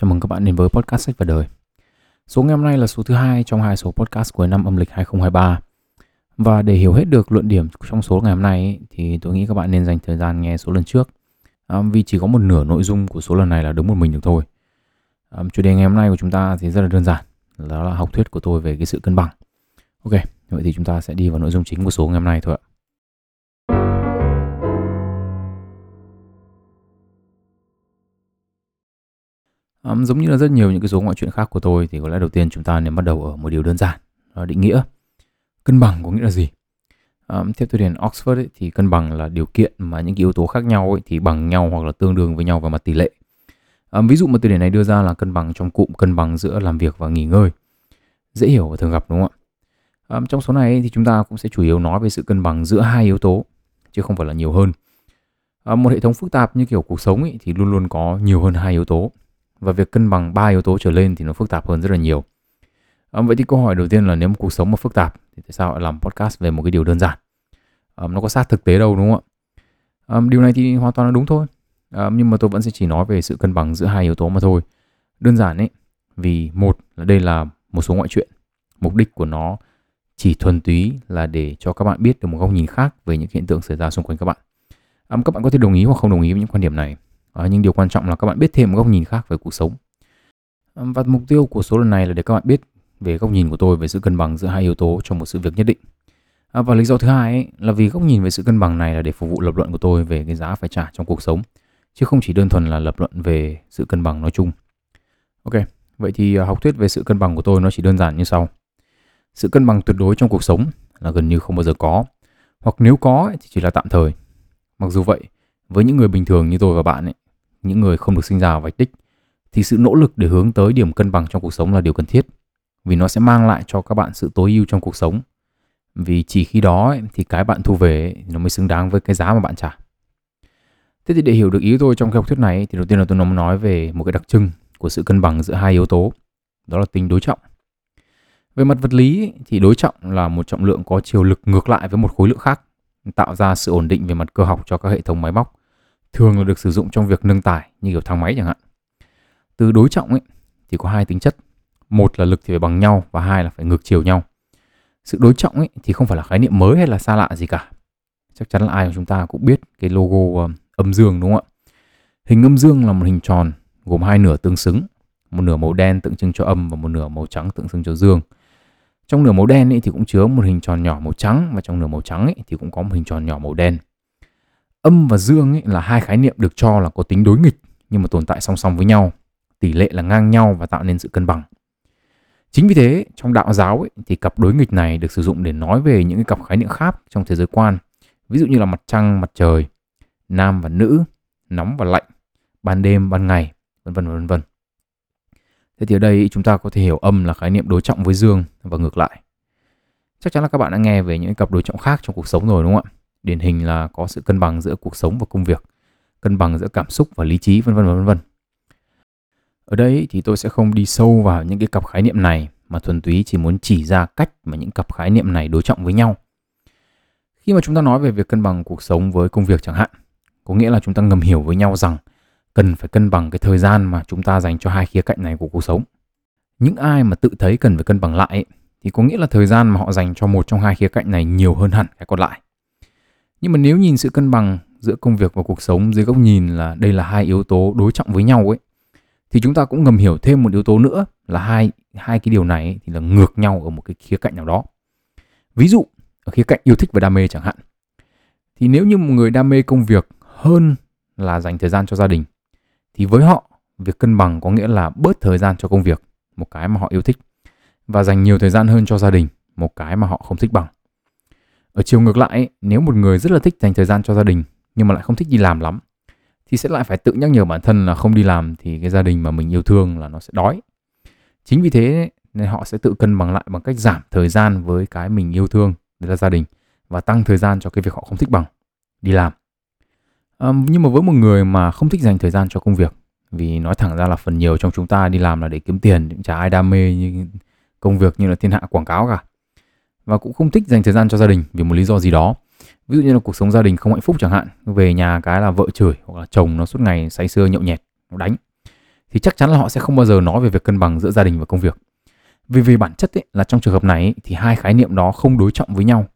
Chào mừng các bạn đến với podcast sách và đời. Số ngày hôm nay là số thứ hai trong hai số podcast cuối năm âm lịch 2023. Và để hiểu hết được luận điểm trong số ngày hôm nay ấy, thì tôi nghĩ các bạn nên dành thời gian nghe số lần trước. À, vì chỉ có một nửa nội dung của số lần này là đúng một mình được thôi. À, chủ đề ngày hôm nay của chúng ta thì rất là đơn giản, đó là học thuyết của tôi về cái sự cân bằng. Ok, vậy thì chúng ta sẽ đi vào nội dung chính của số ngày hôm nay thôi ạ. Um, giống như là rất nhiều những cái số ngoại truyện khác của tôi thì có lẽ đầu tiên chúng ta nên bắt đầu ở một điều đơn giản đó là định nghĩa. Cân bằng có nghĩa là gì? Um, theo từ điển Oxford ấy, thì cân bằng là điều kiện mà những cái yếu tố khác nhau ấy, thì bằng nhau hoặc là tương đương với nhau về mặt tỷ lệ. Um, ví dụ mà từ điển này đưa ra là cân bằng trong cụm cân bằng giữa làm việc và nghỉ ngơi. Dễ hiểu và thường gặp đúng không ạ? Um, trong số này ấy, thì chúng ta cũng sẽ chủ yếu nói về sự cân bằng giữa hai yếu tố chứ không phải là nhiều hơn. Um, một hệ thống phức tạp như kiểu cuộc sống ấy, thì luôn luôn có nhiều hơn hai yếu tố và việc cân bằng ba yếu tố trở lên thì nó phức tạp hơn rất là nhiều. à, vậy thì câu hỏi đầu tiên là nếu một cuộc sống mà phức tạp thì tại sao lại làm podcast về một cái điều đơn giản? à, nó có sát thực tế đâu đúng không ạ? à, điều này thì hoàn toàn là đúng thôi. à, nhưng mà tôi vẫn sẽ chỉ nói về sự cân bằng giữa hai yếu tố mà thôi. Đơn giản ấy, vì một là đây là một số ngoại truyện. Mục đích của nó chỉ thuần túy là để cho các bạn biết được một góc nhìn khác về những hiện tượng xảy ra xung quanh các bạn. à, các bạn có thể đồng ý hoặc không đồng ý với những quan điểm này à, nhưng điều quan trọng là các bạn biết thêm một góc nhìn khác về cuộc sống. Và mục tiêu của số lần này là để các bạn biết về góc nhìn của tôi về sự cân bằng giữa hai yếu tố trong một sự việc nhất định. À, và lý do thứ hai ấy, là vì góc nhìn về sự cân bằng này là để phục vụ lập luận của tôi về cái giá phải trả trong cuộc sống chứ không chỉ đơn thuần là lập luận về sự cân bằng nói chung. Ok vậy thì à, học thuyết về sự cân bằng của tôi nó chỉ đơn giản như sau. Sự cân bằng tuyệt đối trong cuộc sống là gần như không bao giờ có hoặc nếu có thì chỉ là tạm thời. Mặc dù vậy với những người bình thường như tôi và bạn ấy những người không được sinh ra ở vạch đích thì sự nỗ lực để hướng tới điểm cân bằng trong cuộc sống là điều cần thiết vì nó sẽ mang lại cho các bạn sự tối ưu trong cuộc sống. Vì chỉ khi đó ấy, thì cái bạn thu về ấy, nó mới xứng đáng với cái giá mà bạn trả. Thế thì để hiểu được ý tôi trong cái học thuyết này thì đầu tiên là tôi muốn nói về một cái đặc trưng của sự cân bằng giữa hai yếu tố đó là tính đối trọng. Về mặt vật lý thì đối trọng là một trọng lượng có chiều lực ngược lại với một khối lượng khác tạo ra sự ổn định về mặt cơ học cho các hệ thống máy móc thường là được sử dụng trong việc nâng tải như kiểu thang máy chẳng hạn. Từ đối trọng ấy thì có hai tính chất. Một là lực thì phải bằng nhau và hai là phải ngược chiều nhau. Sự đối trọng ấy thì không phải là khái niệm mới hay là xa lạ gì cả. Chắc chắn là ai của chúng ta cũng biết cái logo um, âm dương đúng không ạ? Hình âm dương là một hình tròn gồm hai nửa tương xứng, một nửa màu đen tượng trưng cho âm và một nửa màu trắng tượng trưng cho dương. Trong nửa màu đen ấy thì cũng chứa một hình tròn nhỏ màu trắng và trong nửa màu trắng ấy thì cũng có một hình tròn nhỏ màu đen âm và dương ấy là hai khái niệm được cho là có tính đối nghịch nhưng mà tồn tại song song với nhau. Tỷ lệ là ngang nhau và tạo nên sự cân bằng. Chính vì thế trong đạo giáo ấy, thì cặp đối nghịch này được sử dụng để nói về những cái cặp khái niệm khác trong thế giới quan. Ví dụ như là mặt trăng mặt trời nam và nữ nóng và lạnh ban đêm ban ngày vân vân vân vân. Thế thì ở đây chúng ta có thể hiểu âm là khái niệm đối trọng với dương và ngược lại. Chắc chắn là các bạn đã nghe về những cặp đối trọng khác trong cuộc sống rồi đúng không ạ? Điển hình là có sự cân bằng giữa cuộc sống và công việc, cân bằng giữa cảm xúc và lý trí, vân vân vân vân. Ở đây thì tôi sẽ không đi sâu vào những cái cặp khái niệm này, mà thuần túy chỉ muốn chỉ ra cách mà những cặp khái niệm này đối trọng với nhau. Khi mà chúng ta nói về việc cân bằng cuộc sống với công việc chẳng hạn, có nghĩa là chúng ta ngầm hiểu với nhau rằng cần phải cân bằng cái thời gian mà chúng ta dành cho hai khía cạnh này của cuộc sống. Những ai mà tự thấy cần phải cân bằng lại thì có nghĩa là thời gian mà họ dành cho một trong hai khía cạnh này nhiều hơn hẳn cái còn lại nhưng mà nếu nhìn sự cân bằng giữa công việc và cuộc sống dưới góc nhìn là đây là hai yếu tố đối trọng với nhau ấy, thì chúng ta cũng ngầm hiểu thêm một yếu tố nữa là hai hai cái điều này thì là ngược nhau ở một cái khía cạnh nào đó. Ví dụ, ở khía cạnh yêu thích và đam mê chẳng hạn, thì nếu như một người đam mê công việc hơn là dành thời gian cho gia đình, thì với họ, việc cân bằng có nghĩa là bớt thời gian cho công việc, một cái mà họ yêu thích, và dành nhiều thời gian hơn cho gia đình, một cái mà họ không thích bằng ở chiều ngược lại, nếu một người rất là thích dành thời gian cho gia đình nhưng mà lại không thích đi làm lắm thì sẽ lại phải tự nhắc nhở bản thân là không đi làm thì cái gia đình mà mình yêu thương là nó sẽ đói. Chính vì thế nên họ sẽ tự cân bằng lại bằng cách giảm thời gian với cái mình yêu thương, đấy là gia đình và tăng thời gian cho cái việc họ không thích bằng đi làm. À, nhưng mà với một người mà không thích dành thời gian cho công việc vì nói thẳng ra là phần nhiều trong chúng ta đi làm là để kiếm tiền, chả ai đam mê như công việc như là thiên hạ quảng cáo cả và cũng không thích dành thời gian cho gia đình vì một lý do gì đó ví dụ như là cuộc sống gia đình không hạnh phúc chẳng hạn về nhà cái là vợ chửi hoặc là chồng nó suốt ngày say sưa nhậu nhẹt nó đánh thì chắc chắn là họ sẽ không bao giờ nói về việc cân bằng giữa gia đình và công việc. Vì về bản chất ấy, là trong trường hợp này ấy, thì hai khái niệm đó không đối trọng với nhau.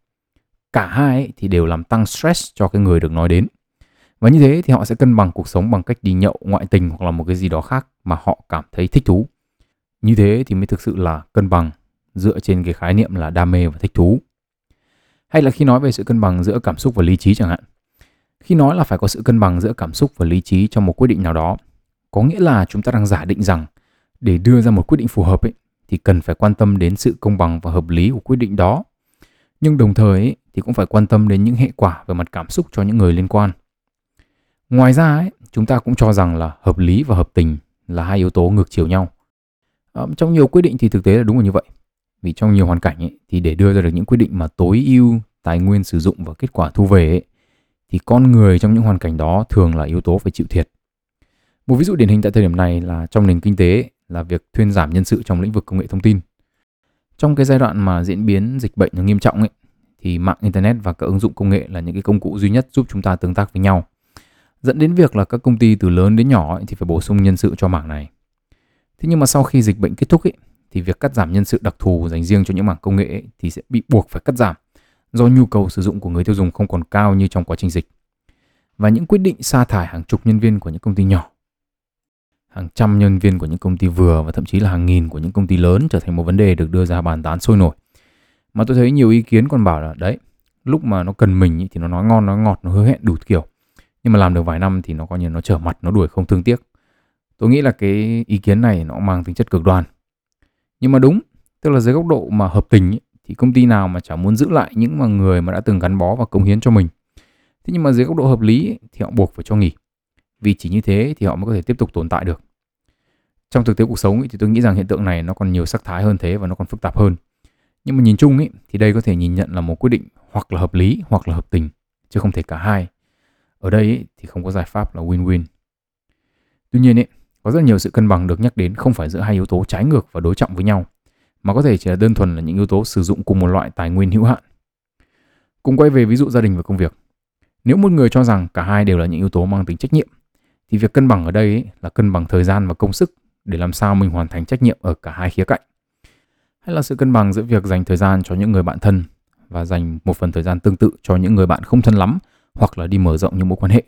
Cả hai ấy, thì đều làm tăng stress cho cái người được nói đến. Và như thế thì họ sẽ cân bằng cuộc sống bằng cách đi nhậu, ngoại tình hoặc là một cái gì đó khác mà họ cảm thấy thích thú. Như thế thì mới thực sự là cân bằng dựa trên cái khái niệm là đam mê và thích thú. Hay là khi nói về sự cân bằng giữa cảm xúc và lý trí chẳng hạn. Khi nói là phải có sự cân bằng giữa cảm xúc và lý trí trong một quyết định nào đó, có nghĩa là chúng ta đang giả định rằng để đưa ra một quyết định phù hợp ấy thì cần phải quan tâm đến sự công bằng và hợp lý của quyết định đó. Nhưng đồng thời ấy, thì cũng phải quan tâm đến những hệ quả về mặt cảm xúc cho những người liên quan. Ngoài ra ấy, chúng ta cũng cho rằng là hợp lý và hợp tình là hai yếu tố ngược chiều nhau. À, trong nhiều quyết định thì thực tế là đúng là như vậy. Vì trong nhiều hoàn cảnh ấy, thì để đưa ra được những quyết định mà tối ưu tài nguyên sử dụng và kết quả thu về ấy, thì con người trong những hoàn cảnh đó thường là yếu tố phải chịu thiệt. Một ví dụ điển hình tại thời điểm này là trong nền kinh tế là việc thuyên giảm nhân sự trong lĩnh vực công nghệ thông tin. Trong cái giai đoạn mà diễn biến dịch bệnh nghiêm trọng ấy, thì mạng internet và các ứng dụng công nghệ là những cái công cụ duy nhất giúp chúng ta tương tác với nhau. Dẫn đến việc là các công ty từ lớn đến nhỏ ấy, thì phải bổ sung nhân sự cho mảng này. Thế nhưng mà sau khi dịch bệnh kết thúc ấy, thì việc cắt giảm nhân sự đặc thù dành riêng cho những mảng công nghệ ấy, thì sẽ bị buộc phải cắt giảm do nhu cầu sử dụng của người tiêu dùng không còn cao như trong quá trình dịch. Và những quyết định sa thải hàng chục nhân viên của những công ty nhỏ, hàng trăm nhân viên của những công ty vừa và thậm chí là hàng nghìn của những công ty lớn trở thành một vấn đề được đưa ra bàn tán sôi nổi. Mà tôi thấy nhiều ý kiến còn bảo là đấy, lúc mà nó cần mình thì nó nói ngon nó ngọt nó hứa hẹn đủ kiểu. Nhưng mà làm được vài năm thì nó coi như nó trở mặt nó đuổi không thương tiếc. Tôi nghĩ là cái ý kiến này nó mang tính chất cực đoan. Nhưng mà đúng, tức là dưới góc độ mà hợp tình ấy, thì công ty nào mà chẳng muốn giữ lại những mà người mà đã từng gắn bó và cống hiến cho mình. Thế nhưng mà dưới góc độ hợp lý ấy, thì họ buộc phải cho nghỉ. Vì chỉ như thế thì họ mới có thể tiếp tục tồn tại được. Trong thực tế cuộc sống ấy, thì tôi nghĩ rằng hiện tượng này nó còn nhiều sắc thái hơn thế và nó còn phức tạp hơn. Nhưng mà nhìn chung ấy, thì đây có thể nhìn nhận là một quyết định hoặc là hợp lý hoặc là hợp tình, chứ không thể cả hai. Ở đây ấy, thì không có giải pháp là win-win. Tuy nhiên ấy, có rất nhiều sự cân bằng được nhắc đến không phải giữa hai yếu tố trái ngược và đối trọng với nhau, mà có thể chỉ là đơn thuần là những yếu tố sử dụng cùng một loại tài nguyên hữu hạn. Cùng quay về ví dụ gia đình và công việc. Nếu một người cho rằng cả hai đều là những yếu tố mang tính trách nhiệm, thì việc cân bằng ở đây ấy là cân bằng thời gian và công sức để làm sao mình hoàn thành trách nhiệm ở cả hai khía cạnh. Hay là sự cân bằng giữa việc dành thời gian cho những người bạn thân và dành một phần thời gian tương tự cho những người bạn không thân lắm hoặc là đi mở rộng những mối quan hệ.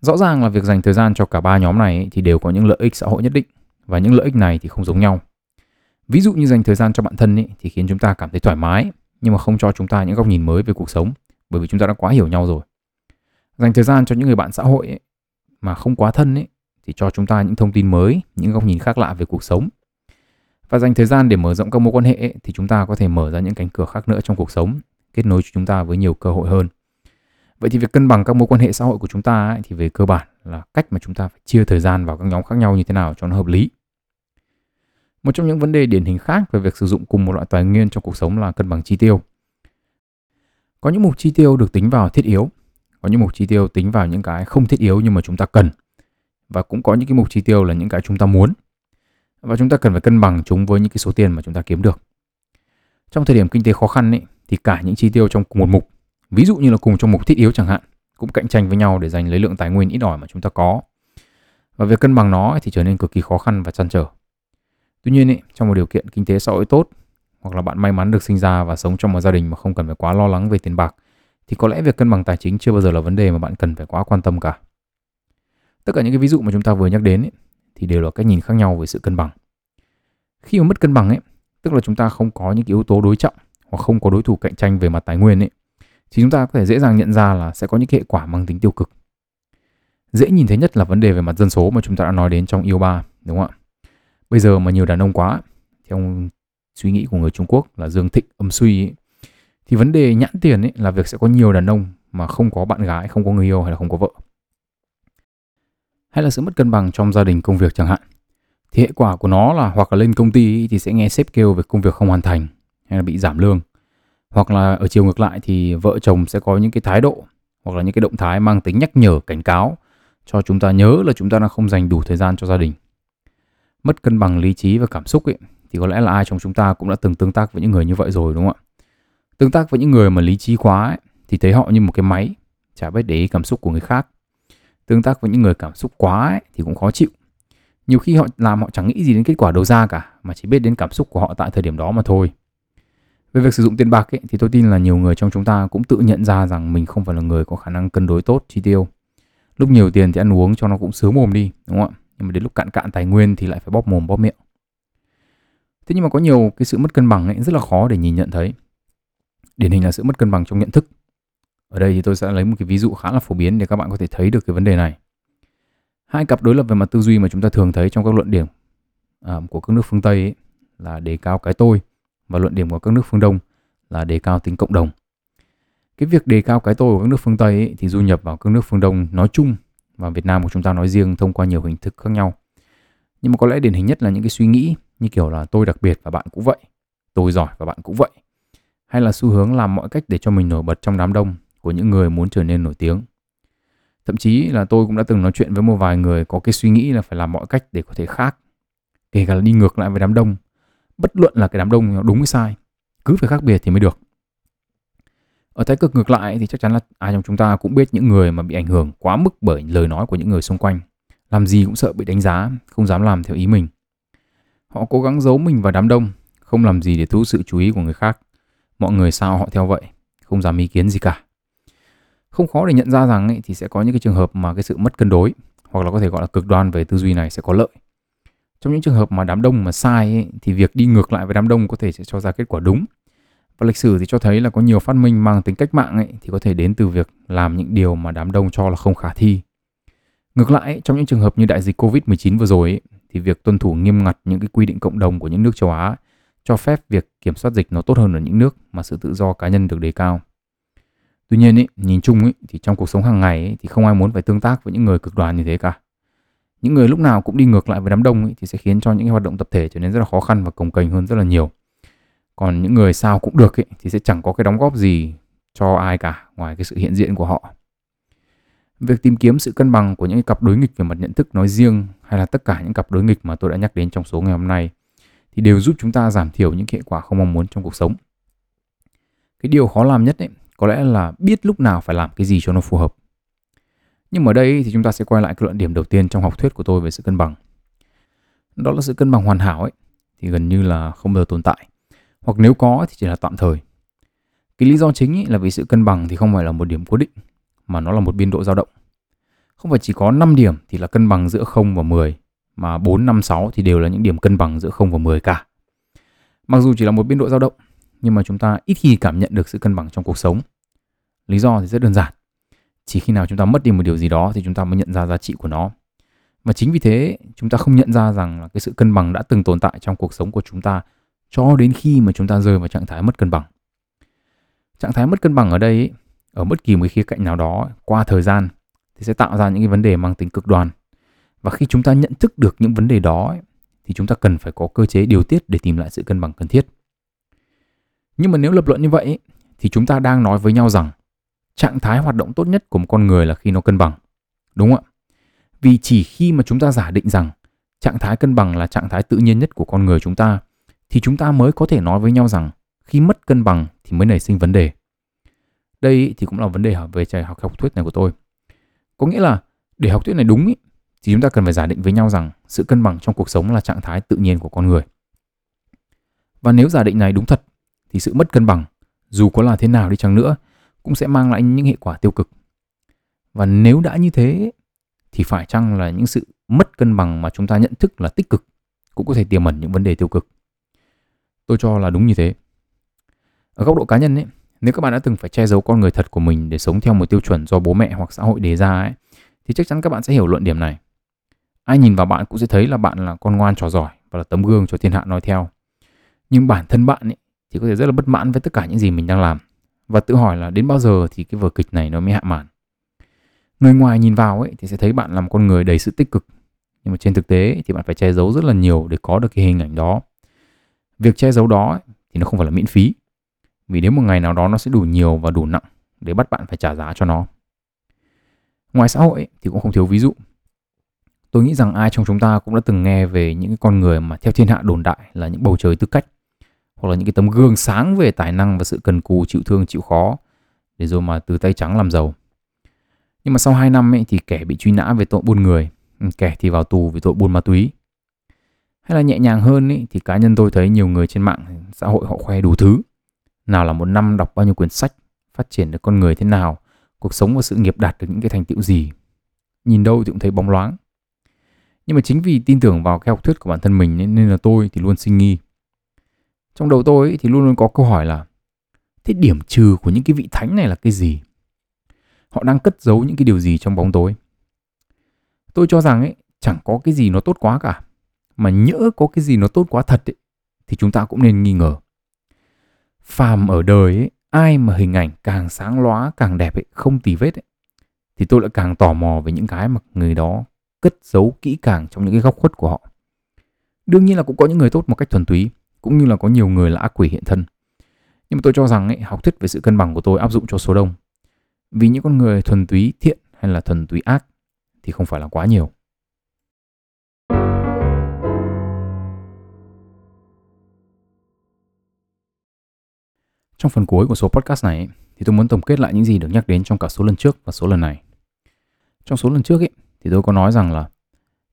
Rõ ràng là việc dành thời gian cho cả ba nhóm này thì đều có những lợi ích xã hội nhất định và những lợi ích này thì không giống nhau. Ví dụ như dành thời gian cho bạn thân ấy, thì khiến chúng ta cảm thấy thoải mái nhưng mà không cho chúng ta những góc nhìn mới về cuộc sống bởi vì chúng ta đã quá hiểu nhau rồi. Dành thời gian cho những người bạn xã hội ấy, mà không quá thân ấy thì cho chúng ta những thông tin mới, những góc nhìn khác lạ về cuộc sống. Và dành thời gian để mở rộng các mối quan hệ ấy, thì chúng ta có thể mở ra những cánh cửa khác nữa trong cuộc sống, kết nối chúng ta với nhiều cơ hội hơn. Vậy thì việc cân bằng các mối quan hệ xã hội của chúng ta ấy, thì về cơ bản là cách mà chúng ta phải chia thời gian vào các nhóm khác nhau như thế nào cho nó hợp lý. Một trong những vấn đề điển hình khác về việc sử dụng cùng một loại tài nguyên trong cuộc sống là cân bằng chi tiêu. Có những mục chi tiêu được tính vào thiết yếu, có những mục chi tiêu tính vào những cái không thiết yếu nhưng mà chúng ta cần. Và cũng có những cái mục chi tiêu là những cái chúng ta muốn. Và chúng ta cần phải cân bằng chúng với những cái số tiền mà chúng ta kiếm được. Trong thời điểm kinh tế khó khăn ấy, thì cả những chi tiêu trong cùng một mục Ví dụ như là cùng trong mục thiết yếu chẳng hạn, cũng cạnh tranh với nhau để giành lấy lượng tài nguyên ít ỏi mà chúng ta có. Và việc cân bằng nó thì trở nên cực kỳ khó khăn và chăn trở. Tuy nhiên ý, trong một điều kiện kinh tế xã hội tốt hoặc là bạn may mắn được sinh ra và sống trong một gia đình mà không cần phải quá lo lắng về tiền bạc thì có lẽ việc cân bằng tài chính chưa bao giờ là vấn đề mà bạn cần phải quá quan tâm cả. Tất cả những cái ví dụ mà chúng ta vừa nhắc đến ý, thì đều là cách nhìn khác nhau về sự cân bằng. Khi mà mất cân bằng ấy, tức là chúng ta không có những yếu tố đối trọng hoặc không có đối thủ cạnh tranh về mặt tài nguyên ấy thì chúng ta có thể dễ dàng nhận ra là sẽ có những hệ quả mang tính tiêu cực. Dễ nhìn thấy nhất là vấn đề về mặt dân số mà chúng ta đã nói đến trong yêu ba, đúng không ạ? Bây giờ mà nhiều đàn ông quá, theo suy nghĩ của người Trung Quốc là dương thịnh âm suy ấy, thì vấn đề nhãn tiền ấy là việc sẽ có nhiều đàn ông mà không có bạn gái, không có người yêu hay là không có vợ. Hay là sự mất cân bằng trong gia đình công việc chẳng hạn. Thì hệ quả của nó là hoặc là lên công ty thì sẽ nghe sếp kêu về công việc không hoàn thành hay là bị giảm lương hoặc là ở chiều ngược lại thì vợ chồng sẽ có những cái thái độ hoặc là những cái động thái mang tính nhắc nhở cảnh cáo cho chúng ta nhớ là chúng ta đang không dành đủ thời gian cho gia đình. Mất cân bằng lý trí và cảm xúc ấy thì có lẽ là ai trong chúng ta cũng đã từng tương tác với những người như vậy rồi đúng không ạ? Tương tác với những người mà lý trí quá ấy, thì thấy họ như một cái máy chả biết để ý cảm xúc của người khác. Tương tác với những người cảm xúc quá ấy, thì cũng khó chịu. Nhiều khi họ làm họ chẳng nghĩ gì đến kết quả đầu ra cả mà chỉ biết đến cảm xúc của họ tại thời điểm đó mà thôi. Về việc sử dụng tiền bạc ấy, thì tôi tin là nhiều người trong chúng ta cũng tự nhận ra rằng mình không phải là người có khả năng cân đối tốt chi tiêu. Lúc nhiều tiền thì ăn uống cho nó cũng sướng mồm đi, đúng không ạ? Nhưng mà đến lúc cạn cạn tài nguyên thì lại phải bóp mồm bóp miệng. Thế nhưng mà có nhiều cái sự mất cân bằng ấy rất là khó để nhìn nhận thấy. Điển hình là sự mất cân bằng trong nhận thức. Ở đây thì tôi sẽ lấy một cái ví dụ khá là phổ biến để các bạn có thể thấy được cái vấn đề này. Hai cặp đối lập về mặt tư duy mà chúng ta thường thấy trong các luận điểm à, của các nước phương Tây ấy, là đề cao cái tôi và luận điểm của các nước phương Đông là đề cao tính cộng đồng. Cái việc đề cao cái tôi của các nước phương Tây ấy, thì du nhập vào các nước phương Đông nói chung và Việt Nam của chúng ta nói riêng thông qua nhiều hình thức khác nhau. Nhưng mà có lẽ điển hình nhất là những cái suy nghĩ như kiểu là tôi đặc biệt và bạn cũng vậy, tôi giỏi và bạn cũng vậy. Hay là xu hướng làm mọi cách để cho mình nổi bật trong đám đông của những người muốn trở nên nổi tiếng. Thậm chí là tôi cũng đã từng nói chuyện với một vài người có cái suy nghĩ là phải làm mọi cách để có thể khác. Kể cả là đi ngược lại với đám đông. Bất luận là cái đám đông nó đúng hay sai. Cứ phải khác biệt thì mới được. Ở thái cực ngược lại thì chắc chắn là ai trong chúng ta cũng biết những người mà bị ảnh hưởng quá mức bởi lời nói của những người xung quanh. Làm gì cũng sợ bị đánh giá, không dám làm theo ý mình. Họ cố gắng giấu mình vào đám đông, không làm gì để thu hút sự chú ý của người khác. Mọi người sao họ theo vậy, không dám ý kiến gì cả. Không khó để nhận ra rằng ấy, thì sẽ có những cái trường hợp mà cái sự mất cân đối hoặc là có thể gọi là cực đoan về tư duy này sẽ có lợi. Trong những trường hợp mà đám đông mà sai ấy, thì việc đi ngược lại với đám đông có thể sẽ cho ra kết quả đúng. Và lịch sử thì cho thấy là có nhiều phát minh mang tính cách mạng ấy, thì có thể đến từ việc làm những điều mà đám đông cho là không khả thi. Ngược lại, trong những trường hợp như đại dịch Covid-19 vừa rồi ấy, thì việc tuân thủ nghiêm ngặt những cái quy định cộng đồng của những nước châu Á cho phép việc kiểm soát dịch nó tốt hơn ở những nước mà sự tự do cá nhân được đề cao. Tuy nhiên ấy, nhìn chung ấy, thì trong cuộc sống hàng ngày ấy, thì không ai muốn phải tương tác với những người cực đoan như thế cả. Những người lúc nào cũng đi ngược lại với đám đông ấy, thì sẽ khiến cho những hoạt động tập thể trở nên rất là khó khăn và cồng kềnh hơn rất là nhiều. Còn những người sao cũng được ấy, thì sẽ chẳng có cái đóng góp gì cho ai cả ngoài cái sự hiện diện của họ. Việc tìm kiếm sự cân bằng của những cặp đối nghịch về mặt nhận thức nói riêng hay là tất cả những cặp đối nghịch mà tôi đã nhắc đến trong số ngày hôm nay thì đều giúp chúng ta giảm thiểu những hệ quả không mong muốn trong cuộc sống. Cái điều khó làm nhất ấy, có lẽ là biết lúc nào phải làm cái gì cho nó phù hợp. Nhưng mà ở đây thì chúng ta sẽ quay lại cái luận điểm đầu tiên trong học thuyết của tôi về sự cân bằng. Đó là sự cân bằng hoàn hảo ấy thì gần như là không bao giờ tồn tại. Hoặc nếu có thì chỉ là tạm thời. Cái lý do chính ấy là vì sự cân bằng thì không phải là một điểm cố định mà nó là một biên độ dao động. Không phải chỉ có 5 điểm thì là cân bằng giữa 0 và 10 mà 4, 5, 6 thì đều là những điểm cân bằng giữa 0 và 10 cả. Mặc dù chỉ là một biên độ dao động nhưng mà chúng ta ít khi cảm nhận được sự cân bằng trong cuộc sống. Lý do thì rất đơn giản. Chỉ khi nào chúng ta mất đi một điều gì đó thì chúng ta mới nhận ra giá trị của nó. Và chính vì thế, chúng ta không nhận ra rằng là cái sự cân bằng đã từng tồn tại trong cuộc sống của chúng ta cho đến khi mà chúng ta rơi vào trạng thái mất cân bằng. Trạng thái mất cân bằng ở đây ở bất kỳ một khía cạnh nào đó qua thời gian thì sẽ tạo ra những cái vấn đề mang tính cực đoan. Và khi chúng ta nhận thức được những vấn đề đó thì chúng ta cần phải có cơ chế điều tiết để tìm lại sự cân bằng cần thiết. Nhưng mà nếu lập luận như vậy thì chúng ta đang nói với nhau rằng trạng thái hoạt động tốt nhất của một con người là khi nó cân bằng. Đúng không ạ? Vì chỉ khi mà chúng ta giả định rằng trạng thái cân bằng là trạng thái tự nhiên nhất của con người chúng ta thì chúng ta mới có thể nói với nhau rằng khi mất cân bằng thì mới nảy sinh vấn đề. Đây thì cũng là vấn đề về trời học học thuyết này của tôi. Có nghĩa là để học thuyết này đúng ý, thì chúng ta cần phải giả định với nhau rằng sự cân bằng trong cuộc sống là trạng thái tự nhiên của con người. Và nếu giả định này đúng thật thì sự mất cân bằng dù có là thế nào đi chăng nữa cũng sẽ mang lại những hệ quả tiêu cực. Và nếu đã như thế thì phải chăng là những sự mất cân bằng mà chúng ta nhận thức là tích cực cũng có thể tiềm ẩn những vấn đề tiêu cực. Tôi cho là đúng như thế. Ở góc độ cá nhân ấy, nếu các bạn đã từng phải che giấu con người thật của mình để sống theo một tiêu chuẩn do bố mẹ hoặc xã hội đề ra ấy, thì chắc chắn các bạn sẽ hiểu luận điểm này. Ai nhìn vào bạn cũng sẽ thấy là bạn là con ngoan trò giỏi và là tấm gương cho thiên hạ nói theo. Nhưng bản thân bạn ấy, thì có thể rất là bất mãn với tất cả những gì mình đang làm và tự hỏi là đến bao giờ thì cái vở kịch này nó mới hạ màn. Người ngoài nhìn vào ấy, thì sẽ thấy bạn là một con người đầy sự tích cực nhưng mà trên thực tế thì bạn phải che giấu rất là nhiều để có được cái hình ảnh đó. Việc che giấu đó thì nó không phải là miễn phí vì nếu một ngày nào đó nó sẽ đủ nhiều và đủ nặng để bắt bạn phải trả giá cho nó. Ngoài xã hội thì cũng không thiếu ví dụ. Tôi nghĩ rằng ai trong chúng ta cũng đã từng nghe về những con người mà theo thiên hạ đồn đại là những bầu trời tư cách hoặc là những cái tấm gương sáng về tài năng và sự cần cù chịu thương chịu khó để rồi mà từ tay trắng làm giàu. Nhưng mà sau 2 năm ấy, thì kẻ bị truy nã về tội buôn người, ừ, kẻ thì vào tù vì tội buôn ma túy. Hay là nhẹ nhàng hơn ấy thì cá nhân tôi thấy nhiều người trên mạng xã hội họ khoe đủ thứ. Nào là một năm đọc bao nhiêu quyển sách, phát triển được con người thế nào, cuộc sống và sự nghiệp đạt được những cái thành tựu gì. Nhìn đâu thì cũng thấy bóng loáng. Nhưng mà chính vì tin tưởng vào cái học thuyết của bản thân mình nên là tôi thì luôn sinh nghi. Trong đầu tôi ấy, thì luôn luôn có câu hỏi là thế điểm trừ của những cái vị thánh này là cái gì? Họ đang cất giấu những cái điều gì trong bóng tối? Tôi cho rằng ấy chẳng có cái gì nó tốt quá cả. Mà nhỡ có cái gì nó tốt quá thật ấy, thì chúng ta cũng nên nghi ngờ. Phàm ở đời ấy, ai mà hình ảnh càng sáng lóa, càng đẹp ấy, không tì vết ấy, thì tôi lại càng tò mò về những cái mà người đó cất giấu kỹ càng trong những cái góc khuất của họ. Đương nhiên là cũng có những người tốt một cách thuần túy, cũng như là có nhiều người là ác quỷ hiện thân. Nhưng mà tôi cho rằng ấy, học thuyết về sự cân bằng của tôi áp dụng cho số đông. Vì những con người thuần túy thiện hay là thuần túy ác thì không phải là quá nhiều. Trong phần cuối của số podcast này thì tôi muốn tổng kết lại những gì được nhắc đến trong cả số lần trước và số lần này. Trong số lần trước ấy, thì tôi có nói rằng là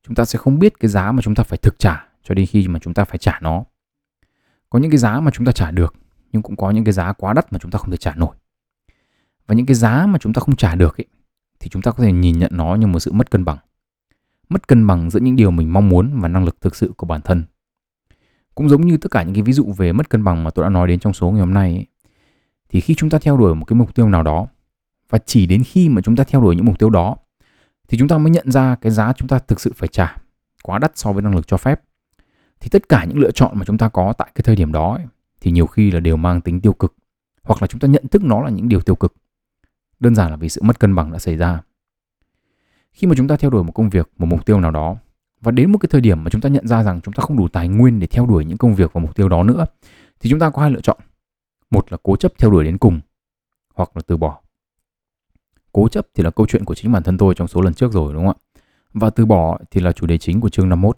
chúng ta sẽ không biết cái giá mà chúng ta phải thực trả cho đến khi mà chúng ta phải trả nó. Có những cái giá mà chúng ta trả được nhưng cũng có những cái giá quá đắt mà chúng ta không thể trả nổi. Và những cái giá mà chúng ta không trả được ấy, thì chúng ta có thể nhìn nhận nó như một sự mất cân bằng. Mất cân bằng giữa những điều mình mong muốn và năng lực thực sự của bản thân. Cũng giống như tất cả những cái ví dụ về mất cân bằng mà tôi đã nói đến trong số ngày hôm nay ấy, thì khi chúng ta theo đuổi một cái mục tiêu nào đó và chỉ đến khi mà chúng ta theo đuổi những mục tiêu đó thì chúng ta mới nhận ra cái giá chúng ta thực sự phải trả quá đắt so với năng lực cho phép thì tất cả những lựa chọn mà chúng ta có tại cái thời điểm đó ấy, thì nhiều khi là đều mang tính tiêu cực hoặc là chúng ta nhận thức nó là những điều tiêu cực. Đơn giản là vì sự mất cân bằng đã xảy ra. Khi mà chúng ta theo đuổi một công việc một mục tiêu nào đó và đến một cái thời điểm mà chúng ta nhận ra rằng chúng ta không đủ tài nguyên để theo đuổi những công việc và mục tiêu đó nữa thì chúng ta có hai lựa chọn. Một là cố chấp theo đuổi đến cùng hoặc là từ bỏ. Cố chấp thì là câu chuyện của chính bản thân tôi trong số lần trước rồi đúng không ạ? Và từ bỏ thì là chủ đề chính của chương 51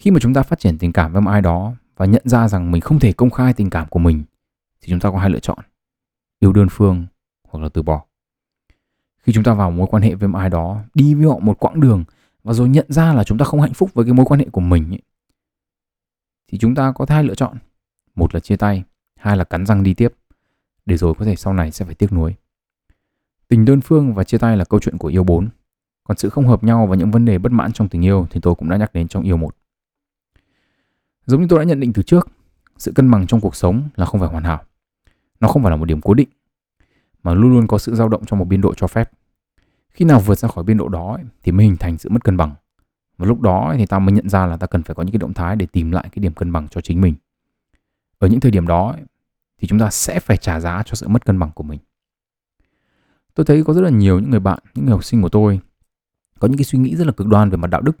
khi mà chúng ta phát triển tình cảm với một ai đó và nhận ra rằng mình không thể công khai tình cảm của mình thì chúng ta có hai lựa chọn yêu đơn phương hoặc là từ bỏ. Khi chúng ta vào mối quan hệ với một ai đó đi với họ một quãng đường và rồi nhận ra là chúng ta không hạnh phúc với cái mối quan hệ của mình ấy, thì chúng ta có hai lựa chọn. Một là chia tay hai là cắn răng đi tiếp. Để rồi có thể sau này sẽ phải tiếc nuối. Tình đơn phương và chia tay là câu chuyện của yêu bốn. Còn sự không hợp nhau và những vấn đề bất mãn trong tình yêu thì tôi cũng đã nhắc đến trong yêu một giống như tôi đã nhận định từ trước, sự cân bằng trong cuộc sống là không phải hoàn hảo. Nó không phải là một điểm cố định, mà luôn luôn có sự dao động trong một biên độ cho phép. Khi nào vượt ra khỏi biên độ đó thì mới hình thành sự mất cân bằng. Và lúc đó thì ta mới nhận ra là ta cần phải có những cái động thái để tìm lại cái điểm cân bằng cho chính mình. Ở những thời điểm đó thì chúng ta sẽ phải trả giá cho sự mất cân bằng của mình. Tôi thấy có rất là nhiều những người bạn, những người học sinh của tôi, có những cái suy nghĩ rất là cực đoan về mặt đạo đức.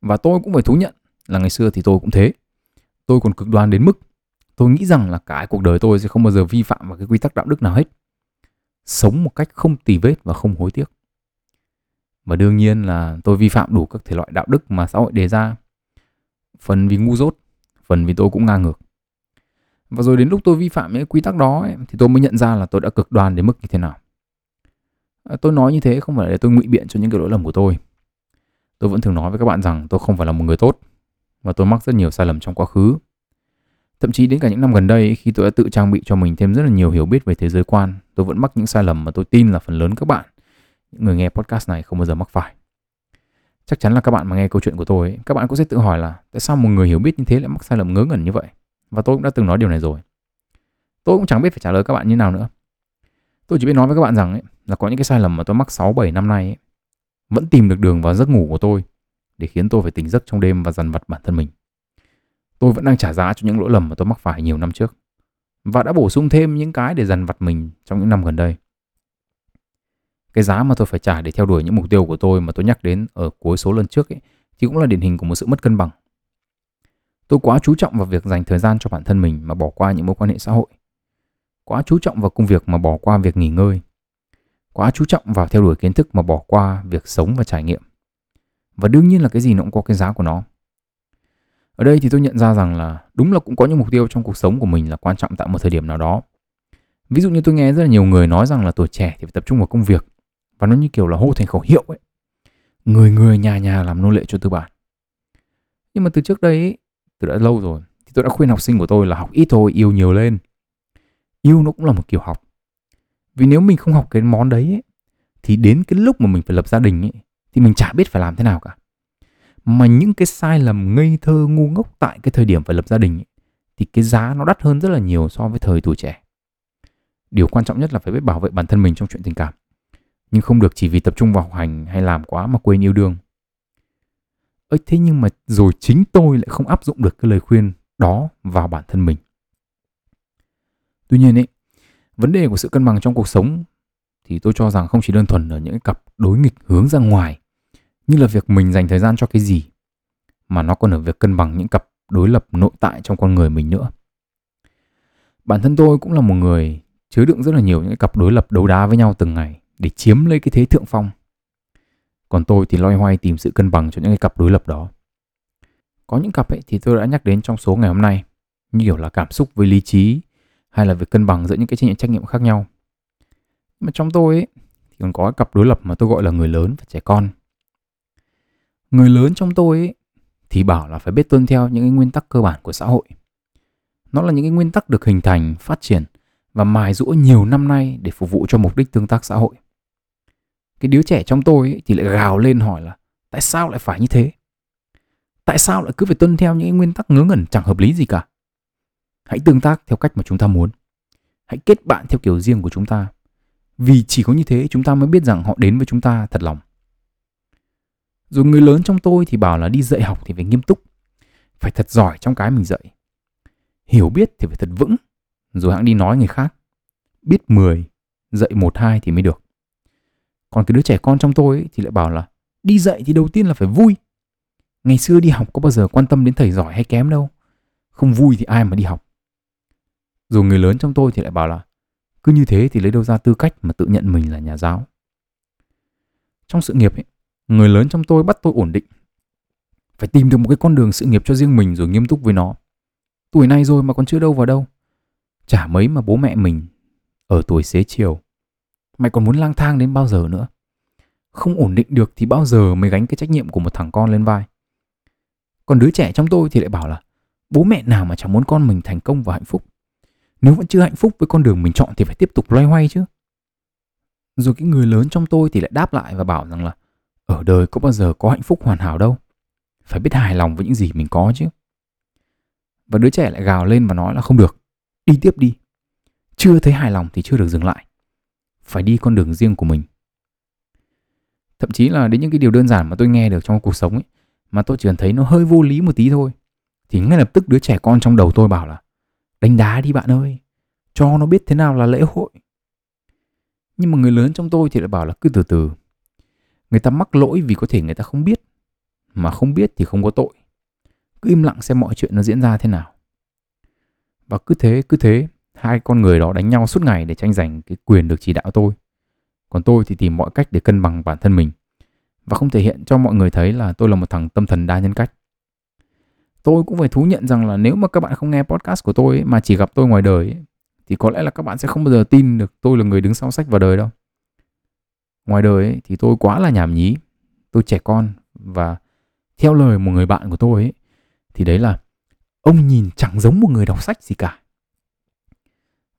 Và tôi cũng phải thú nhận là ngày xưa thì tôi cũng thế tôi còn cực đoan đến mức tôi nghĩ rằng là cái cuộc đời tôi sẽ không bao giờ vi phạm vào cái quy tắc đạo đức nào hết. Sống một cách không tì vết và không hối tiếc. Và đương nhiên là tôi vi phạm đủ các thể loại đạo đức mà xã hội đề ra. Phần vì ngu dốt phần vì tôi cũng ngang ngược. Và rồi đến lúc tôi vi phạm những quy tắc đó ấy, thì tôi mới nhận ra là tôi đã cực đoan đến mức như thế nào. À, tôi nói như thế không phải để tôi ngụy biện cho những cái lỗi lầm của tôi. Tôi vẫn thường nói với các bạn rằng tôi không phải là một người tốt và tôi mắc rất nhiều sai lầm trong quá khứ. Thậm chí đến cả những năm gần đây khi tôi đã tự trang bị cho mình thêm rất là nhiều hiểu biết về thế giới quan tôi vẫn mắc những sai lầm mà tôi tin là phần lớn các bạn những người nghe podcast này không bao giờ mắc phải. Chắc chắn là các bạn mà nghe câu chuyện của tôi ấy, các bạn cũng sẽ tự hỏi là tại sao một người hiểu biết như thế lại mắc sai lầm ngớ ngẩn như vậy? Và tôi cũng đã từng nói điều này rồi. Tôi cũng chẳng biết phải trả lời các bạn như nào nữa. Tôi chỉ biết nói với các bạn rằng ấy, là có những cái sai lầm mà tôi mắc 6 7 năm nay ấy, vẫn tìm được đường vào giấc ngủ của tôi để khiến tôi phải tỉnh giấc trong đêm và dằn vặt bản thân mình. Tôi vẫn đang trả giá cho những lỗi lầm mà tôi mắc phải nhiều năm trước và đã bổ sung thêm những cái để dằn vặt mình trong những năm gần đây. Cái giá mà tôi phải trả để theo đuổi những mục tiêu của tôi mà tôi nhắc đến ở cuối số lần trước ấy, thì cũng là điển hình của một sự mất cân bằng. Tôi quá chú trọng vào việc dành thời gian cho bản thân mình mà bỏ qua những mối quan hệ xã hội. Quá chú trọng vào công việc mà bỏ qua việc nghỉ ngơi quá chú trọng vào theo đuổi kiến thức mà bỏ qua việc sống và trải nghiệm. Và đương nhiên là cái gì nó cũng có cái giá của nó. Ở đây thì tôi nhận ra rằng là đúng là cũng có những mục tiêu trong cuộc sống của mình là quan trọng tại một thời điểm nào đó. Ví dụ như tôi nghe rất là nhiều người nói rằng là tuổi trẻ thì phải tập trung vào công việc và nó như kiểu là hô thành khẩu hiệu ấy. Người người nhà nhà làm nô lệ cho tư bản. Nhưng mà từ trước đây ấy, từ đã lâu rồi thì tôi đã khuyên học sinh của tôi là học ít thôi, yêu nhiều lên. Yêu nó cũng là một kiểu học. Vì nếu mình không học cái món đấy ấy, thì đến cái lúc mà mình phải lập gia đình ấy, thì mình chả biết phải làm thế nào cả. Mà những cái sai lầm ngây thơ ngu ngốc tại cái thời điểm phải lập gia đình ấy, thì cái giá nó đắt hơn rất là nhiều so với thời tuổi trẻ. Điều quan trọng nhất là phải biết bảo vệ bản thân mình trong chuyện tình cảm. Nhưng không được chỉ vì tập trung vào học hành hay làm quá mà quên yêu đương. ấy thế nhưng mà rồi chính tôi lại không áp dụng được cái lời khuyên đó vào bản thân mình. Tuy nhiên ấy, vấn đề của sự cân bằng trong cuộc sống thì tôi cho rằng không chỉ đơn thuần ở những cặp đối nghịch hướng ra ngoài như là việc mình dành thời gian cho cái gì mà nó còn ở việc cân bằng những cặp đối lập nội tại trong con người mình nữa. Bản thân tôi cũng là một người chứa đựng rất là nhiều những cặp đối lập đấu đá với nhau từng ngày để chiếm lấy cái thế thượng phong. Còn tôi thì loay hoay tìm sự cân bằng cho những cái cặp đối lập đó. Có những cặp ấy thì tôi đã nhắc đến trong số ngày hôm nay, như kiểu là cảm xúc với lý trí hay là việc cân bằng giữa những cái trách nhiệm trách nhiệm khác nhau. Mà trong tôi ấy thì còn có cái cặp đối lập mà tôi gọi là người lớn và trẻ con. Người lớn trong tôi ấy thì bảo là phải biết tuân theo những cái nguyên tắc cơ bản của xã hội. Nó là những cái nguyên tắc được hình thành, phát triển và mài rũa nhiều năm nay để phục vụ cho mục đích tương tác xã hội. Cái đứa trẻ trong tôi ấy thì lại gào lên hỏi là tại sao lại phải như thế? Tại sao lại cứ phải tuân theo những nguyên tắc ngớ ngẩn chẳng hợp lý gì cả? Hãy tương tác theo cách mà chúng ta muốn. Hãy kết bạn theo kiểu riêng của chúng ta. Vì chỉ có như thế chúng ta mới biết rằng họ đến với chúng ta thật lòng. Rồi người lớn trong tôi thì bảo là đi dạy học thì phải nghiêm túc. Phải thật giỏi trong cái mình dạy. Hiểu biết thì phải thật vững. Rồi hãng đi nói người khác. Biết 10, dạy 1, 2 thì mới được. Còn cái đứa trẻ con trong tôi ấy, thì lại bảo là đi dạy thì đầu tiên là phải vui. Ngày xưa đi học có bao giờ quan tâm đến thầy giỏi hay kém đâu. Không vui thì ai mà đi học. Rồi người lớn trong tôi thì lại bảo là cứ như thế thì lấy đâu ra tư cách mà tự nhận mình là nhà giáo. Trong sự nghiệp ấy, người lớn trong tôi bắt tôi ổn định. Phải tìm được một cái con đường sự nghiệp cho riêng mình rồi nghiêm túc với nó. Tuổi này rồi mà còn chưa đâu vào đâu. Chả mấy mà bố mẹ mình ở tuổi xế chiều. Mày còn muốn lang thang đến bao giờ nữa? Không ổn định được thì bao giờ mới gánh cái trách nhiệm của một thằng con lên vai? Còn đứa trẻ trong tôi thì lại bảo là, bố mẹ nào mà chẳng muốn con mình thành công và hạnh phúc. Nếu vẫn chưa hạnh phúc với con đường mình chọn thì phải tiếp tục loay hoay chứ. Rồi cái người lớn trong tôi thì lại đáp lại và bảo rằng là ở đời có bao giờ có hạnh phúc hoàn hảo đâu. Phải biết hài lòng với những gì mình có chứ. Và đứa trẻ lại gào lên và nói là không được. Đi tiếp đi. Chưa thấy hài lòng thì chưa được dừng lại. Phải đi con đường riêng của mình. Thậm chí là đến những cái điều đơn giản mà tôi nghe được trong cuộc sống ấy, mà tôi chỉ cần thấy nó hơi vô lý một tí thôi. Thì ngay lập tức đứa trẻ con trong đầu tôi bảo là đánh đá đi bạn ơi. Cho nó biết thế nào là lễ hội. Nhưng mà người lớn trong tôi thì lại bảo là cứ từ từ người ta mắc lỗi vì có thể người ta không biết. Mà không biết thì không có tội. Cứ im lặng xem mọi chuyện nó diễn ra thế nào. Và cứ thế cứ thế hai con người đó đánh nhau suốt ngày để tranh giành cái quyền được chỉ đạo tôi. Còn tôi thì tìm mọi cách để cân bằng bản thân mình. Và không thể hiện cho mọi người thấy là tôi là một thằng tâm thần đa nhân cách. Tôi cũng phải thú nhận rằng là nếu mà các bạn không nghe podcast của tôi ấy, mà chỉ gặp tôi ngoài đời ấy, thì có lẽ là các bạn sẽ không bao giờ tin được tôi là người đứng sau sách vào đời đâu ngoài đời ấy, thì tôi quá là nhảm nhí. Tôi trẻ con và theo lời một người bạn của tôi ấy thì đấy là ông nhìn chẳng giống một người đọc sách gì cả.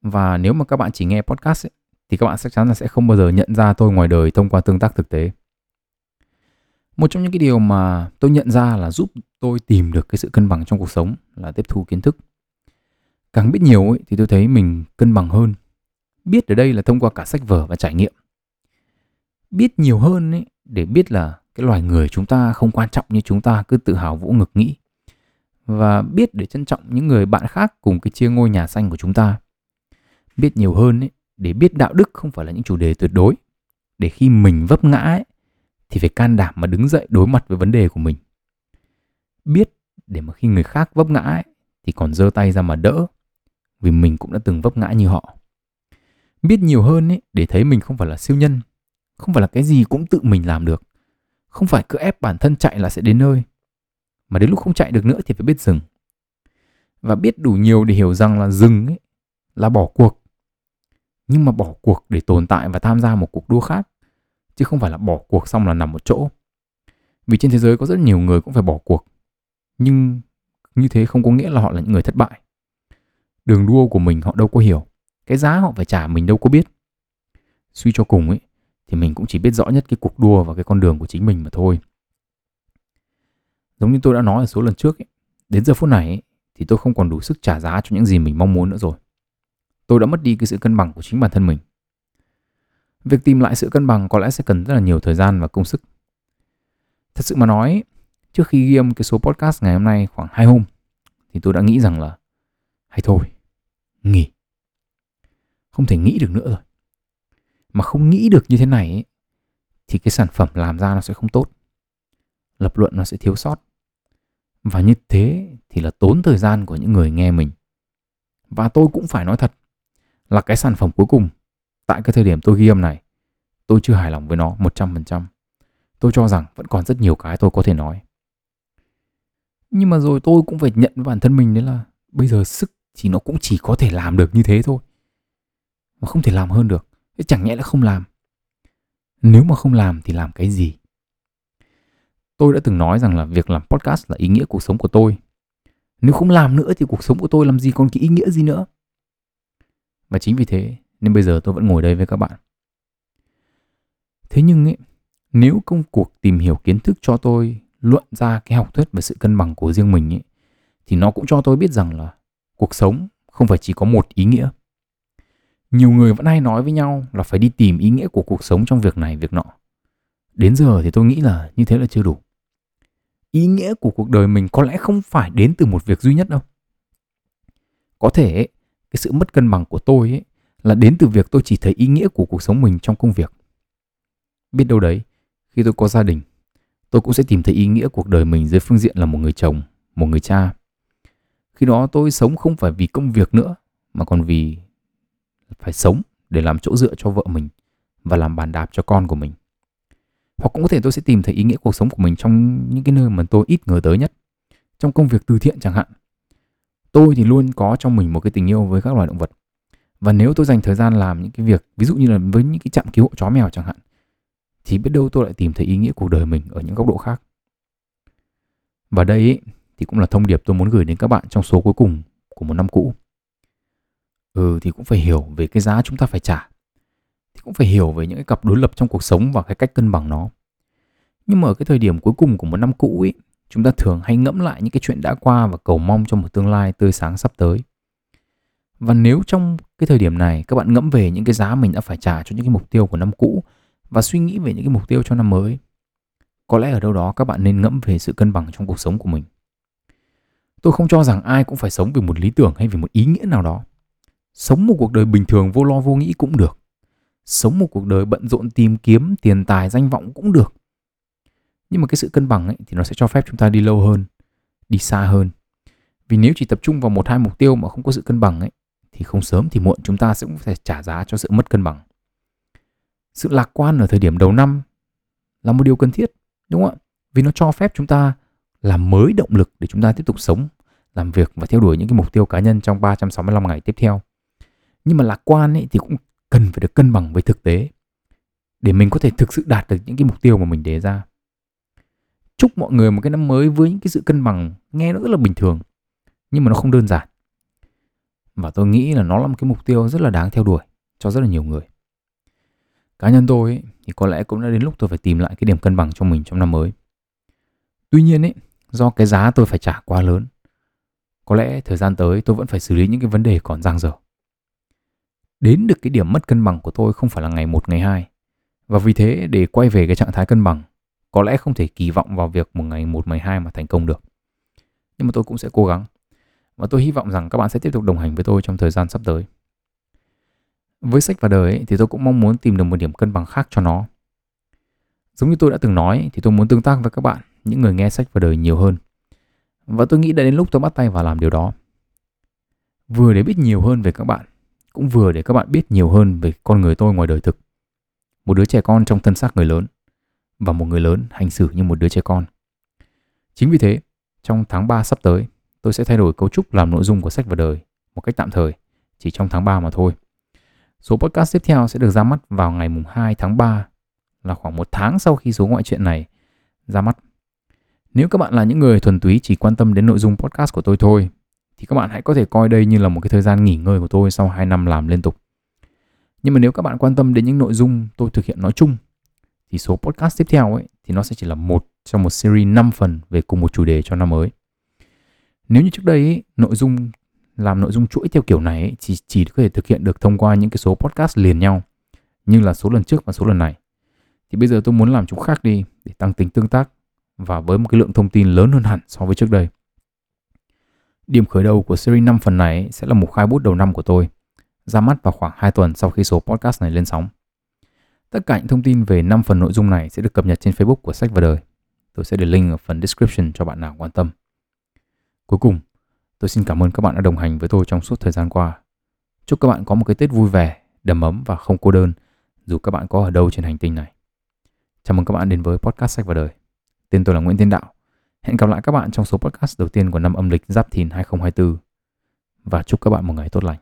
Và nếu mà các bạn chỉ nghe podcast ấy, thì các bạn chắc chắn là sẽ không bao giờ nhận ra tôi ngoài đời thông qua tương tác thực tế. Một trong những cái điều mà tôi nhận ra là giúp tôi tìm được cái sự cân bằng trong cuộc sống là tiếp thu kiến thức. Càng biết nhiều ấy, thì tôi thấy mình cân bằng hơn. Biết ở đây là thông qua cả sách vở và trải nghiệm biết nhiều hơn ấy để biết là cái loài người chúng ta không quan trọng như chúng ta cứ tự hào vỗ ngực nghĩ. Và biết để trân trọng những người bạn khác cùng cái chia ngôi nhà xanh của chúng ta. Biết nhiều hơn ấy để biết đạo đức không phải là những chủ đề tuyệt đối. Để khi mình vấp ngã ấy, thì phải can đảm mà đứng dậy đối mặt với vấn đề của mình. Biết để mà khi người khác vấp ngã ấy, thì còn giơ tay ra mà đỡ vì mình cũng đã từng vấp ngã như họ. Biết nhiều hơn ấy để thấy mình không phải là siêu nhân không phải là cái gì cũng tự mình làm được không phải cứ ép bản thân chạy là sẽ đến nơi mà đến lúc không chạy được nữa thì phải biết dừng và biết đủ nhiều để hiểu rằng là dừng ấy là bỏ cuộc nhưng mà bỏ cuộc để tồn tại và tham gia một cuộc đua khác chứ không phải là bỏ cuộc xong là nằm một chỗ vì trên thế giới có rất nhiều người cũng phải bỏ cuộc Nhưng như thế không có nghĩa là họ là những người thất bại. Đường đua của mình họ đâu có hiểu. Cái giá họ phải trả mình đâu có biết. Suy cho cùng ấy, thì mình cũng chỉ biết rõ nhất cái cuộc đua và cái con đường của chính mình mà thôi. Giống như tôi đã nói ở số lần trước ấy, đến giờ phút này ấy, thì tôi không còn đủ sức trả giá cho những gì mình mong muốn nữa rồi. Tôi đã mất đi cái sự cân bằng của chính bản thân mình. Việc tìm lại sự cân bằng có lẽ sẽ cần rất là nhiều thời gian và công sức. Thật sự mà nói, trước khi ghi âm cái số podcast ngày hôm nay khoảng 2 hôm thì tôi đã nghĩ rằng là hay thôi, nghỉ. Không thể nghĩ được nữa rồi. Mà không nghĩ được như thế này ấy, thì cái sản phẩm làm ra nó sẽ không tốt. Lập luận nó sẽ thiếu sót. Và như thế thì là tốn thời gian của những người nghe mình. Và tôi cũng phải nói thật là cái sản phẩm cuối cùng tại cái thời điểm tôi ghi âm này tôi chưa hài lòng với nó 100%. Tôi cho rằng vẫn còn rất nhiều cái tôi có thể nói. Nhưng mà rồi tôi cũng phải nhận với bản thân mình đấy là bây giờ sức thì nó cũng chỉ có thể làm được như thế thôi. Mà không thể làm hơn được. Thế chẳng nhẽ là không làm. Nếu mà không làm thì làm cái gì? Tôi đã từng nói rằng là việc làm podcast là ý nghĩa cuộc sống của tôi. Nếu không làm nữa thì cuộc sống của tôi làm gì còn cái ý nghĩa gì nữa. Và chính vì thế nên bây giờ tôi vẫn ngồi đây với các bạn. Thế nhưng ấy, nếu công cuộc tìm hiểu kiến thức cho tôi luận ra cái học thuyết về sự cân bằng của riêng mình ấy, thì nó cũng cho tôi biết rằng là cuộc sống không phải chỉ có một ý nghĩa. Nhiều người vẫn hay nói với nhau là phải đi tìm ý nghĩa của cuộc sống trong việc này việc nọ. Đến giờ thì tôi nghĩ là như thế là chưa đủ. Ý nghĩa của cuộc đời mình có lẽ không phải đến từ một việc duy nhất đâu. Có thể ấy, cái sự mất cân bằng của tôi ấy là đến từ việc tôi chỉ thấy ý nghĩa của cuộc sống mình trong công việc. Biết đâu đấy, khi tôi có gia đình, tôi cũng sẽ tìm thấy ý nghĩa cuộc đời mình dưới phương diện là một người chồng, một người cha. Khi đó tôi sống không phải vì công việc nữa, mà còn vì phải sống để làm chỗ dựa cho vợ mình và làm bàn đạp cho con của mình. Hoặc cũng có thể tôi sẽ tìm thấy ý nghĩa cuộc sống của mình trong những cái nơi mà tôi ít ngờ tới nhất. Trong công việc từ thiện chẳng hạn. Tôi thì luôn có trong mình một cái tình yêu với các loài động vật. Và nếu tôi dành thời gian làm những cái việc, ví dụ như là với những cái trạm cứu hộ chó mèo chẳng hạn, thì biết đâu tôi lại tìm thấy ý nghĩa cuộc đời mình ở những góc độ khác. Và đây ấy, thì cũng là thông điệp tôi muốn gửi đến các bạn trong số cuối cùng của một năm cũ. Ừ thì cũng phải hiểu về cái giá chúng ta phải trả. Thì cũng phải hiểu về những cái cặp đối lập trong cuộc sống và cái cách cân bằng nó. Nhưng mà ở cái thời điểm cuối cùng của một năm cũ ấy chúng ta thường hay ngẫm lại những cái chuyện đã qua và cầu mong cho một tương lai tươi sáng sắp tới. Và nếu trong cái thời điểm này các bạn ngẫm về những cái giá mình đã phải trả cho những cái mục tiêu của năm cũ và suy nghĩ về những cái mục tiêu cho năm mới, có lẽ ở đâu đó các bạn nên ngẫm về sự cân bằng trong cuộc sống của mình. Tôi không cho rằng ai cũng phải sống vì một lý tưởng hay vì một ý nghĩa nào đó. Sống một cuộc đời bình thường vô lo vô nghĩ cũng được. Sống một cuộc đời bận rộn tìm kiếm tiền tài danh vọng cũng được. Nhưng mà cái sự cân bằng ấy thì nó sẽ cho phép chúng ta đi lâu hơn, đi xa hơn. Vì nếu chỉ tập trung vào một hai mục tiêu mà không có sự cân bằng ấy thì không sớm thì muộn chúng ta sẽ cũng phải trả giá cho sự mất cân bằng. Sự lạc quan ở thời điểm đầu năm là một điều cần thiết, đúng không ạ? Vì nó cho phép chúng ta làm mới động lực để chúng ta tiếp tục sống, làm việc và theo đuổi những cái mục tiêu cá nhân trong 365 ngày tiếp theo. Nhưng mà lạc quan ấy thì cũng cần phải được cân bằng với thực tế để mình có thể thực sự đạt được những cái mục tiêu mà mình đề ra. Chúc mọi người một cái năm mới với những cái sự cân bằng nghe nó rất là bình thường nhưng mà nó không đơn giản. Và tôi nghĩ là nó là một cái mục tiêu rất là đáng theo đuổi cho rất là nhiều người. Cá nhân tôi ấy, thì có lẽ cũng đã đến lúc tôi phải tìm lại cái điểm cân bằng cho mình trong năm mới. Tuy nhiên ấy, do cái giá tôi phải trả quá lớn, có lẽ thời gian tới tôi vẫn phải xử lý những cái vấn đề còn dang dở. Đến được cái điểm mất cân bằng của tôi không phải là ngày một ngày hai. Và vì thế để quay về cái trạng thái cân bằng, có lẽ không thể kỳ vọng vào việc một ngày một ngày hai mà thành công được. Nhưng mà tôi cũng sẽ cố gắng. Và tôi hy vọng rằng các bạn sẽ tiếp tục đồng hành với tôi trong thời gian sắp tới. Với sách và đời ấy, thì tôi cũng mong muốn tìm được một điểm cân bằng khác cho nó. Giống như tôi đã từng nói thì tôi muốn tương tác với các bạn, những người nghe sách và đời nhiều hơn. Và tôi nghĩ đã đến lúc tôi bắt tay vào làm điều đó. Vừa để biết nhiều hơn về các bạn, cũng vừa để các bạn biết nhiều hơn về con người tôi ngoài đời thực. Một đứa trẻ con trong thân xác người lớn và một người lớn hành xử như một đứa trẻ con. Chính vì thế, trong tháng 3 sắp tới, tôi sẽ thay đổi cấu trúc làm nội dung của sách và đời một cách tạm thời, chỉ trong tháng 3 mà thôi. Số podcast tiếp theo sẽ được ra mắt vào ngày mùng 2 tháng 3 là khoảng một tháng sau khi số ngoại truyện này ra mắt. Nếu các bạn là những người thuần túy chỉ quan tâm đến nội dung podcast của tôi thôi, thì các bạn hãy có thể coi đây như là một cái thời gian nghỉ ngơi của tôi sau 2 năm làm liên tục. Nhưng mà nếu các bạn quan tâm đến những nội dung tôi thực hiện nói chung, thì số podcast tiếp theo ấy thì nó sẽ chỉ là một trong một series 5 phần về cùng một chủ đề cho năm mới. Nếu như trước đây ấy, nội dung làm nội dung chuỗi theo kiểu này ấy, chỉ chỉ có thể thực hiện được thông qua những cái số podcast liền nhau như là số lần trước và số lần này. Thì bây giờ tôi muốn làm chúng khác đi để tăng tính tương tác và với một cái lượng thông tin lớn hơn hẳn so với trước đây. Điểm khởi đầu của series 5 phần này sẽ là một khai bút đầu năm của tôi, ra mắt vào khoảng 2 tuần sau khi số podcast này lên sóng. Tất cả những thông tin về 5 phần nội dung này sẽ được cập nhật trên Facebook của Sách và Đời. Tôi sẽ để link ở phần description cho bạn nào quan tâm. Cuối cùng, tôi xin cảm ơn các bạn đã đồng hành với tôi trong suốt thời gian qua. Chúc các bạn có một cái Tết vui vẻ, đầm ấm và không cô đơn dù các bạn có ở đâu trên hành tinh này. Chào mừng các bạn đến với podcast Sách và Đời. Tên tôi là Nguyễn Thiên Đạo. Hẹn gặp lại các bạn trong số podcast đầu tiên của năm âm lịch Giáp Thìn 2024. Và chúc các bạn một ngày tốt lành.